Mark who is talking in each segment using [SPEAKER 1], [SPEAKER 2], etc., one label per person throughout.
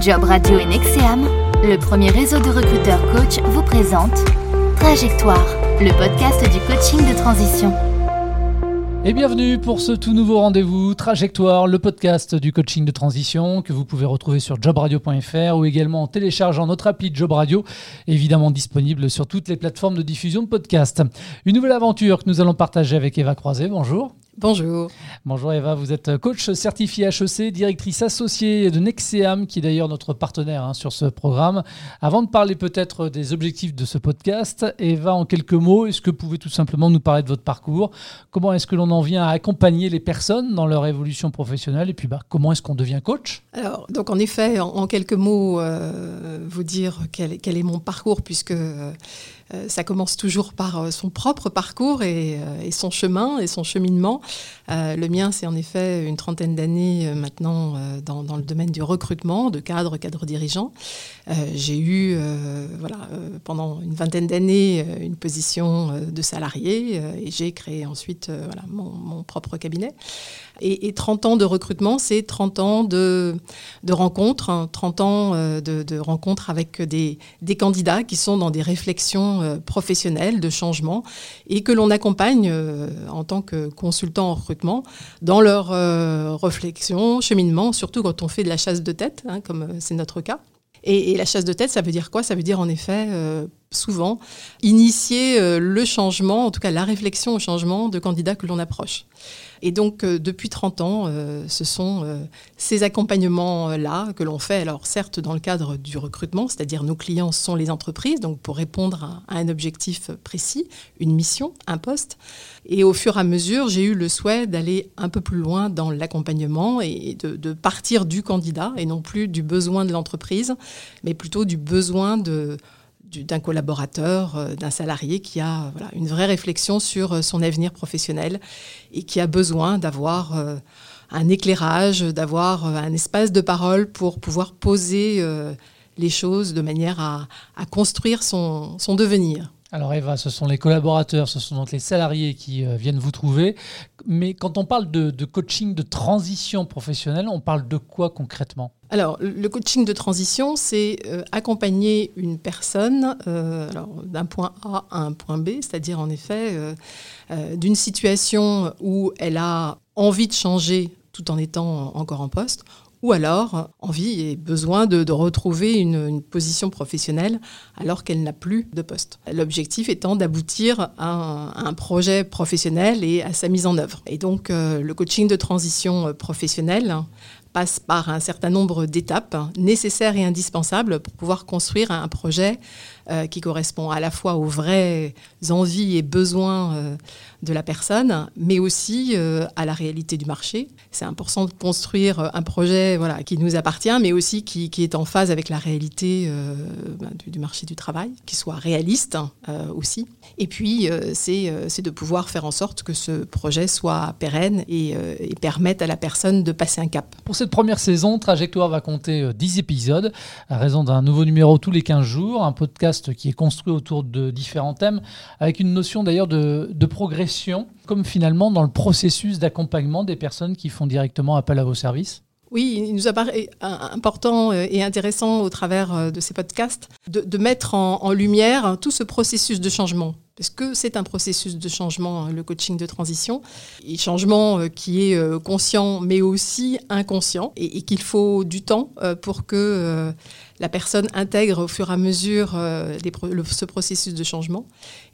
[SPEAKER 1] Job Radio et Nexeam, le premier réseau de recruteurs coach, vous présente Trajectoire, le podcast du coaching de transition.
[SPEAKER 2] Et bienvenue pour ce tout nouveau rendez-vous Trajectoire, le podcast du coaching de transition que vous pouvez retrouver sur jobradio.fr ou également en téléchargeant notre appli Job Radio, évidemment disponible sur toutes les plateformes de diffusion de podcasts. Une nouvelle aventure que nous allons partager avec Eva Croiset. Bonjour.
[SPEAKER 3] Bonjour.
[SPEAKER 2] Bonjour Eva, vous êtes coach certifié HEC, directrice associée de Nexeam, qui est d'ailleurs notre partenaire hein, sur ce programme. Avant de parler peut-être des objectifs de ce podcast, Eva, en quelques mots, est-ce que vous pouvez tout simplement nous parler de votre parcours? Comment est-ce que l'on en vient à accompagner les personnes dans leur évolution professionnelle? Et puis bah, comment est-ce qu'on devient coach?
[SPEAKER 3] Alors, donc en effet, en, quelques mots, euh, vous dire quel, est mon parcours, puisque... Euh, euh, ça commence toujours par euh, son propre parcours euh, et, son chemin et son cheminement. le mien, c'est en effet une trentaine d'années maintenant dans, le domaine du recrutement de cadres, cadres dirigeants. J'ai eu voilà, pendant une vingtaine d'années une position de salarié et j'ai créé ensuite voilà, mon, propre cabinet. Et, 30 ans de recrutement, c'est 30 ans de, de rencontres, 30 hein, ans de, rencontres avec des, candidats qui sont dans des réflexions euh, professionnels de changement et que l'on accompagne euh, en tant que consultant en recrutement dans leur euh, réflexion, cheminement, surtout quand on fait de la chasse de tête, hein, comme c'est notre cas. Et, la chasse de tête, ça veut dire quoi? Ça veut dire en effet, souvent, initier le changement, en tout cas la réflexion au changement de candidats que l'on approche. Et donc, euh, depuis 30 ans, euh, ce sont euh, ces accompagnements-là que l'on fait, alors certes dans le cadre du recrutement, c'est-à-dire nos clients sont les entreprises, donc pour répondre à, un objectif précis, une mission, un poste. Et au fur et à mesure, j'ai eu le souhait d'aller un peu plus loin dans l'accompagnement et de, partir du candidat et non plus du besoin de l'entreprise, mais plutôt du besoin de d'un collaborateur, euh, d'un salarié qui a une vraie réflexion sur euh, son avenir professionnel et qui a besoin d'avoir euh, un éclairage, d'avoir un espace de parole pour pouvoir poser les choses de manière à, construire son devenir.
[SPEAKER 2] Alors Eva, ce sont les collaborateurs, ce sont donc les salariés qui viennent vous trouver. Mais quand on parle de, coaching de transition professionnelle, on parle de quoi concrètement?
[SPEAKER 3] Alors, le coaching de transition, c'est euh, accompagner une personne euh, d'un point A à un point B, c'est-à-dire en effet d'une situation où elle a envie de changer tout en étant encore en poste, ou alors envie et besoin de, retrouver une, position professionnelle alors qu'elle n'a plus de poste. L'objectif étant d'aboutir à, un projet professionnel et à sa mise en œuvre. Et donc euh, le coaching de transition euh, professionnelle passe par un certain nombre d'étapes nécessaires et indispensables pour pouvoir construire un projet euh, qui correspond à la fois aux vraies envies et besoins euh, de la personne, mais aussi euh, à la réalité du marché. C'est important de construire un projet voilà, qui nous appartient, mais aussi qui, est en phase avec la réalité ben, du, marché du travail, qui soit réaliste aussi. Et puis, c'est de pouvoir faire en sorte que ce projet soit pérenne et, et permette à la personne de passer un cap.
[SPEAKER 2] Pour cette première saison, Trajectoire va compter 10 épisodes, à raison d'un nouveau numéro tous les 15 jours, un podcast qui est construit autour de différents thèmes, avec une notion d'ailleurs de, progression, comme finalement dans le processus d'accompagnement des personnes qui font directement appel à vos services.
[SPEAKER 3] Oui, il nous apparaît important et intéressant au travers euh, de ces podcasts de, mettre en, lumière tout ce processus de changement. Parce que c'est un processus de changement, hein, le coaching de transition, et changement euh, qui est euh, conscient mais aussi inconscient, et, qu'il faut du temps pour que la personne intègre au fur et à mesure ce processus de changement.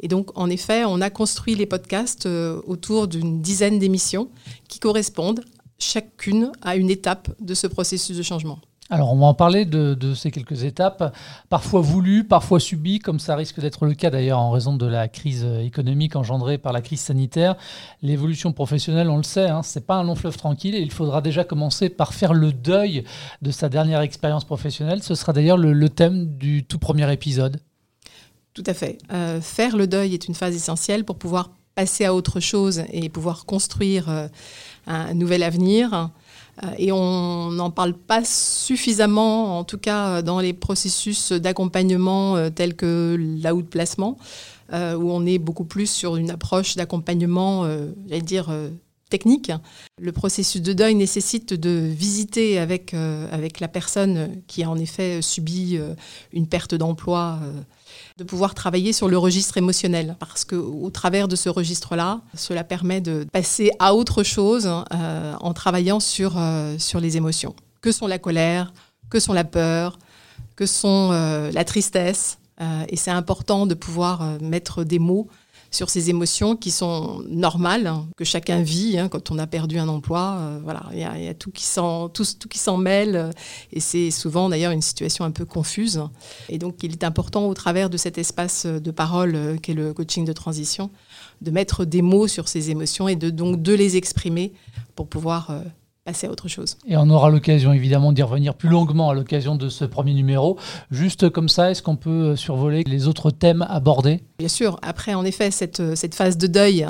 [SPEAKER 3] Et donc, en effet, on a construit les podcasts autour d'une dizaine d'émissions qui correspondent chacune à une étape de ce processus de changement.
[SPEAKER 2] Alors, on va en parler de, ces quelques étapes, parfois voulues, parfois subies, comme ça risque d'être le cas d'ailleurs en raison de la crise économique engendrée par la crise sanitaire. L'évolution professionnelle, on le sait, hein, ce n'est pas un long fleuve tranquille et il faudra déjà commencer par faire le deuil de sa dernière expérience professionnelle. Ce sera d'ailleurs le, thème du tout premier épisode.
[SPEAKER 3] Tout à fait. Euh, faire le deuil est une phase essentielle pour pouvoir passer à autre chose et pouvoir construire. Euh, un nouvel avenir. Euh, et on n'en parle pas suffisamment, en tout cas dans les processus d'accompagnement euh, tels que l'outplacement, euh, où on est beaucoup plus sur une approche d'accompagnement, j'allais dire, technique. Le processus de deuil nécessite de visiter avec, avec la personne qui a en effet subi une perte d'emploi de pouvoir travailler sur le registre émotionnel. Parce qu'au travers de ce registre-là, cela permet de passer à autre chose euh, en travaillant sur, euh, sur les émotions. Que sont la colère, que sont la peur, que sont euh, la tristesse. et c'est important de pouvoir mettre des mots sur ces émotions qui sont normales, hein, que chacun vit hein, quand on a perdu un emploi. Euh, voilà, il y, a tout qui s'en tout, tout mêle, euh, et c'est souvent d'ailleurs une situation un peu confuse. Et donc, il est important au travers de cet espace de parole euh, qu'est le coaching de transition, de mettre des mots sur ces émotions et de donc de les exprimer pour pouvoir passer à autre chose.
[SPEAKER 2] Et on aura l'occasion évidemment d'y revenir plus longuement à l'occasion de ce premier numéro. Juste comme ça, est-ce qu'on peut survoler les autres thèmes abordés?
[SPEAKER 3] Bien sûr. Après, en effet, cette, phase de deuil,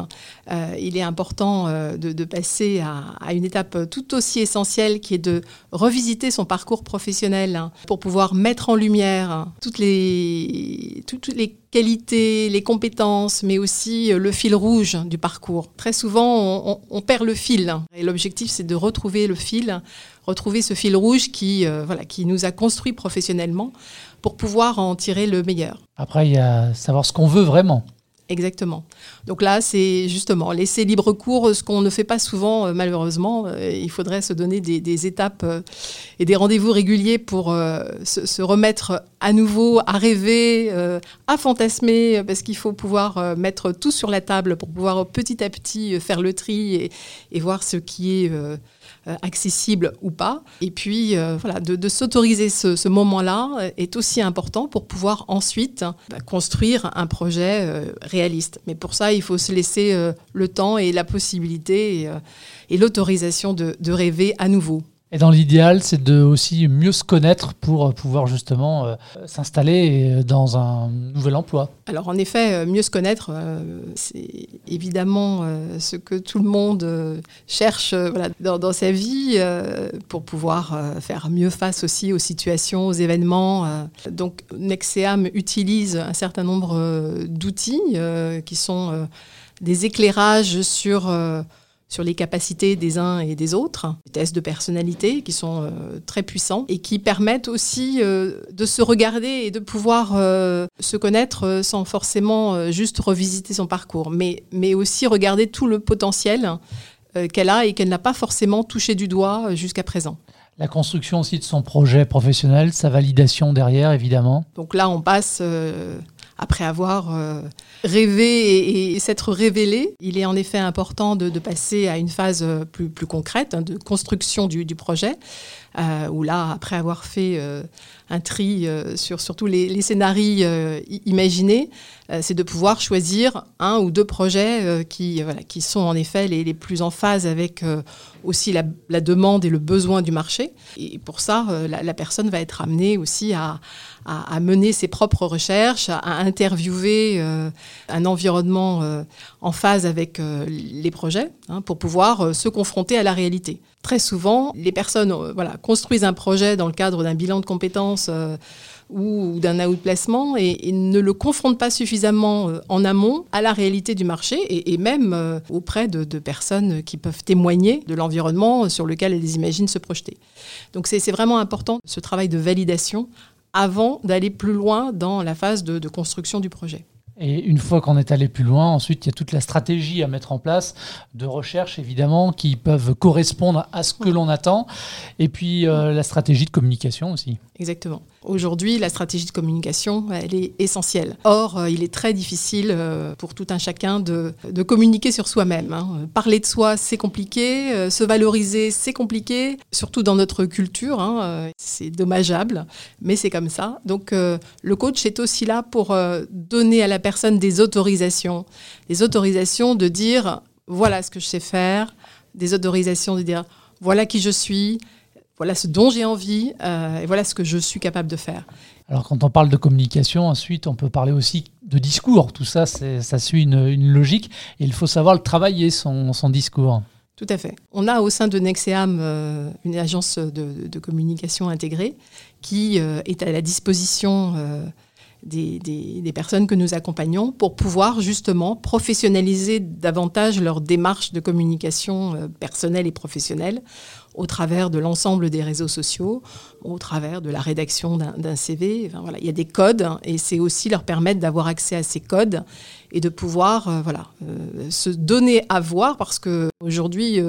[SPEAKER 3] euh, il est important euh, de, passer à, une étape tout aussi essentielle qui est de revisiter son parcours professionnel hein, pour pouvoir mettre en lumière toutes les, toutes les qualités, les compétences, mais aussi euh, le fil rouge du parcours. Très souvent, on, perd le fil. Et l'objectif, c'est de retrouver le fil, retrouver ce fil rouge qui, voilà, qui nous a construit professionnellement pour pouvoir en tirer le meilleur.
[SPEAKER 2] Après, il y a savoir ce qu'on veut vraiment.
[SPEAKER 3] Exactement. Donc là, c'est justement laisser libre cours, ce qu'on ne fait pas souvent, euh, malheureusement. Euh, il faudrait se donner des, étapes euh, et des rendez-vous réguliers pour se, remettre à nouveau à rêver, à fantasmer, parce qu'il faut pouvoir mettre tout sur la table pour pouvoir petit à petit faire le tri et, et voir ce qui est euh, accessible ou pas. Et puis, euh, voilà, de, s'autoriser ce, moment-là euh, est aussi important pour pouvoir ensuite bah, construire un projet réaliste. Mais pour ça, il faut se laisser le temps et la possibilité et, l'autorisation de rêver à nouveau.
[SPEAKER 2] Et dans l'idéal, c'est de aussi mieux se connaître pour euh, pouvoir justement euh, s'installer euh, dans un nouvel emploi.
[SPEAKER 3] Alors en effet, mieux se connaître, c'est évidemment ce que tout le monde cherche voilà, dans, sa vie pour pouvoir faire mieux face aussi aux situations, aux événements. Donc Nexeam utilise un certain nombre d'outils qui sont des éclairages sur sur les capacités des uns et des autres, des tests de personnalité qui sont euh, très puissants et qui permettent aussi euh, de se regarder et de pouvoir euh, se connaître sans forcément juste revisiter son parcours, mais, mais aussi regarder tout le potentiel qu'elle a et qu'elle n'a pas forcément touché du doigt jusqu'à présent.
[SPEAKER 2] La construction aussi de son projet professionnel, sa validation derrière, évidemment.
[SPEAKER 3] Donc là, on passe après avoir euh, rêvé et, s'être révélé. Il est en effet important de, passer à une phase euh, plus, plus concrète hein, de construction du, projet, euh, où là, après avoir fait un tri sur, tous les, scénarios imaginés, c'est de pouvoir choisir un ou deux projets qui, voilà, qui sont en effet les, plus en phase avec aussi la, demande et le besoin du marché. Et pour ça, la, personne va être amenée aussi à, mener ses propres recherches, à interviewer euh, un environnement euh, en phase avec euh, les projets hein, pour pouvoir se confronter à la réalité. Très souvent, les personnes voilà, construisent un projet dans le cadre d'un bilan de compétences ou d'un outplacement et, et, ne le confrontent pas suffisamment en amont à la réalité du marché et, même auprès de, personnes qui peuvent témoigner de l'environnement sur lequel elles imaginent se projeter. Donc c'est vraiment important ce travail de validation avant d'aller plus loin dans la phase de, construction du projet.
[SPEAKER 2] Et une fois qu'on est allé plus loin, ensuite, il y a toute la stratégie à mettre en place de recherche, évidemment, qui peuvent correspondre à ce que l'on attend. Et puis, euh, la stratégie de communication aussi.
[SPEAKER 3] Exactement. Aujourd'hui, la stratégie de communication, elle est essentielle. Or, euh, il est très difficile euh, pour tout un chacun de, communiquer sur soi-même. Hein. Parler de soi, c'est compliqué. Euh, se valoriser, c'est compliqué. Surtout dans notre culture, hein, c'est dommageable, mais c'est comme ça. Donc, le coach est aussi là pour donner à la personne des autorisations. Des autorisations de dire, voilà ce que je sais faire. Des autorisations de dire, voilà qui je suis voilà ce dont j'ai envie euh, et voilà ce que je suis capable de faire.
[SPEAKER 2] Alors quand on parle de communication, ensuite on peut parler aussi de discours. Tout ça, ça suit une, logique et il faut savoir le travailler, son, discours.
[SPEAKER 3] Tout à fait. On a au sein de Nexeam euh, une agence de, communication intégrée qui euh, est à la disposition des, personnes que nous accompagnons pour pouvoir justement professionnaliser davantage leur démarche de communication euh, personnelle et professionnelle au travers de l'ensemble des réseaux sociaux, au travers de la rédaction d'un CV. voilà, il y a des codes et c'est aussi leur permettre d'avoir accès à ces codes et de pouvoir euh, voilà, euh, se donner à voir parce que aujourd'hui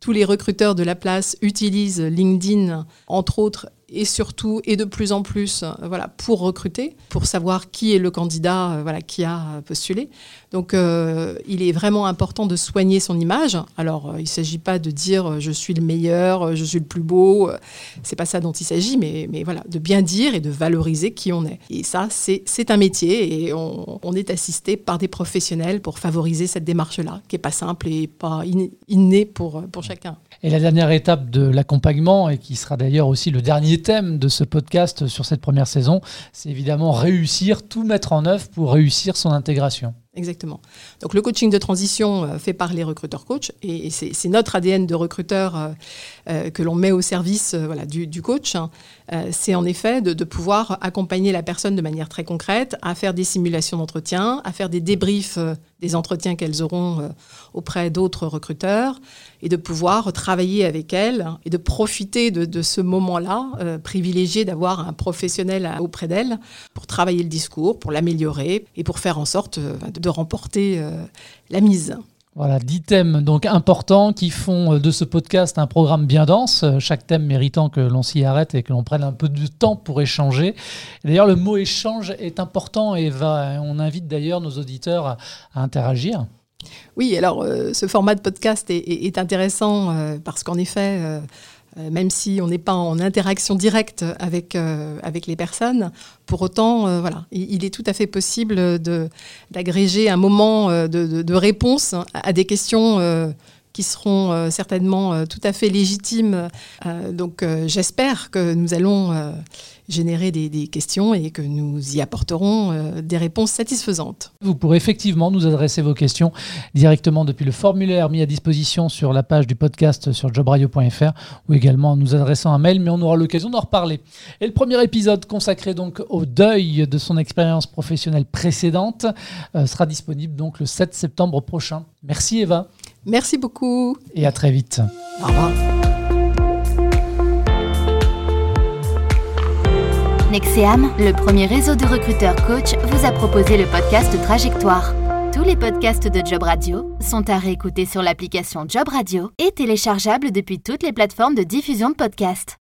[SPEAKER 3] tous les recruteurs de la place utilisent LinkedIn entre autres et surtout et de plus en plus euh, voilà, pour recruter, pour savoir qui est le candidat euh, voilà, qui a postulé. Donc euh, il est vraiment important de soigner son image. Alors il ne s'agit pas de dire je suis le meilleur, je suis le plus beau, c'est pas ça dont il s'agit, mais, mais voilà, de bien dire et de valoriser qui on est. Et ça, c'est un métier et on, est assisté par des professionnels pour favoriser cette démarche-là, qui n'est pas simple et pas innée pour, pour chacun.
[SPEAKER 2] Et la dernière étape de l'accompagnement, et qui sera d'ailleurs aussi le dernier thème de ce podcast sur cette première saison, c'est évidemment réussir, tout mettre en œuvre pour réussir son intégration.
[SPEAKER 3] Exactement. Donc le coaching de transition euh, fait par les recruteurs coach et c'est notre ADN de recruteur euh, euh, que l'on met au service voilà, du, coach. Hein. c'est en effet de, pouvoir accompagner la personne de manière très concrète à faire des simulations d'entretien, à faire des débriefs des entretiens qu'elles auront auprès d'autres recruteurs et de pouvoir travailler avec elles et de profiter de, de ce moment-là, privilégié d'avoir un professionnel auprès d'elles pour travailler le discours, pour l'améliorer et pour faire en sorte de de remporter euh, la mise.
[SPEAKER 2] Voilà, dix thèmes donc importants qui font euh, de ce podcast un programme bien dense, euh, chaque thème méritant que l'on s'y arrête et que l'on prenne un peu de temps pour échanger. D'ailleurs, le mot échange est important et va, on invite d'ailleurs nos auditeurs à, interagir.
[SPEAKER 3] Oui, alors ce format de podcast est, intéressant parce qu'en effet, euh, même si on n'est pas en interaction directe avec, euh, les personnes, pour autant, euh, il, est tout à fait possible d'agréger un moment de, réponse à des questions qui seront certainement tout à fait légitimes. donc j'espère que nous allons générer des, questions et que nous y apporterons euh, des réponses satisfaisantes.
[SPEAKER 2] Vous pourrez effectivement nous adresser vos questions directement depuis le formulaire mis à disposition sur la page du podcast sur jobradio.fr ou également en nous adressant un mail, mais on aura l'occasion d'en reparler. Et le premier épisode consacré donc au deuil de son expérience professionnelle précédente euh, sera disponible donc le 7 septembre prochain. Merci Eva.
[SPEAKER 3] Merci beaucoup.
[SPEAKER 2] Et à très vite.
[SPEAKER 3] Au revoir.
[SPEAKER 1] Nexeam, le premier réseau de recruteurs coach, vous a proposé le podcast Trajectoire. Tous les podcasts de Job Radio sont à réécouter sur l'application Job Radio et téléchargeables depuis toutes les plateformes de diffusion de podcasts.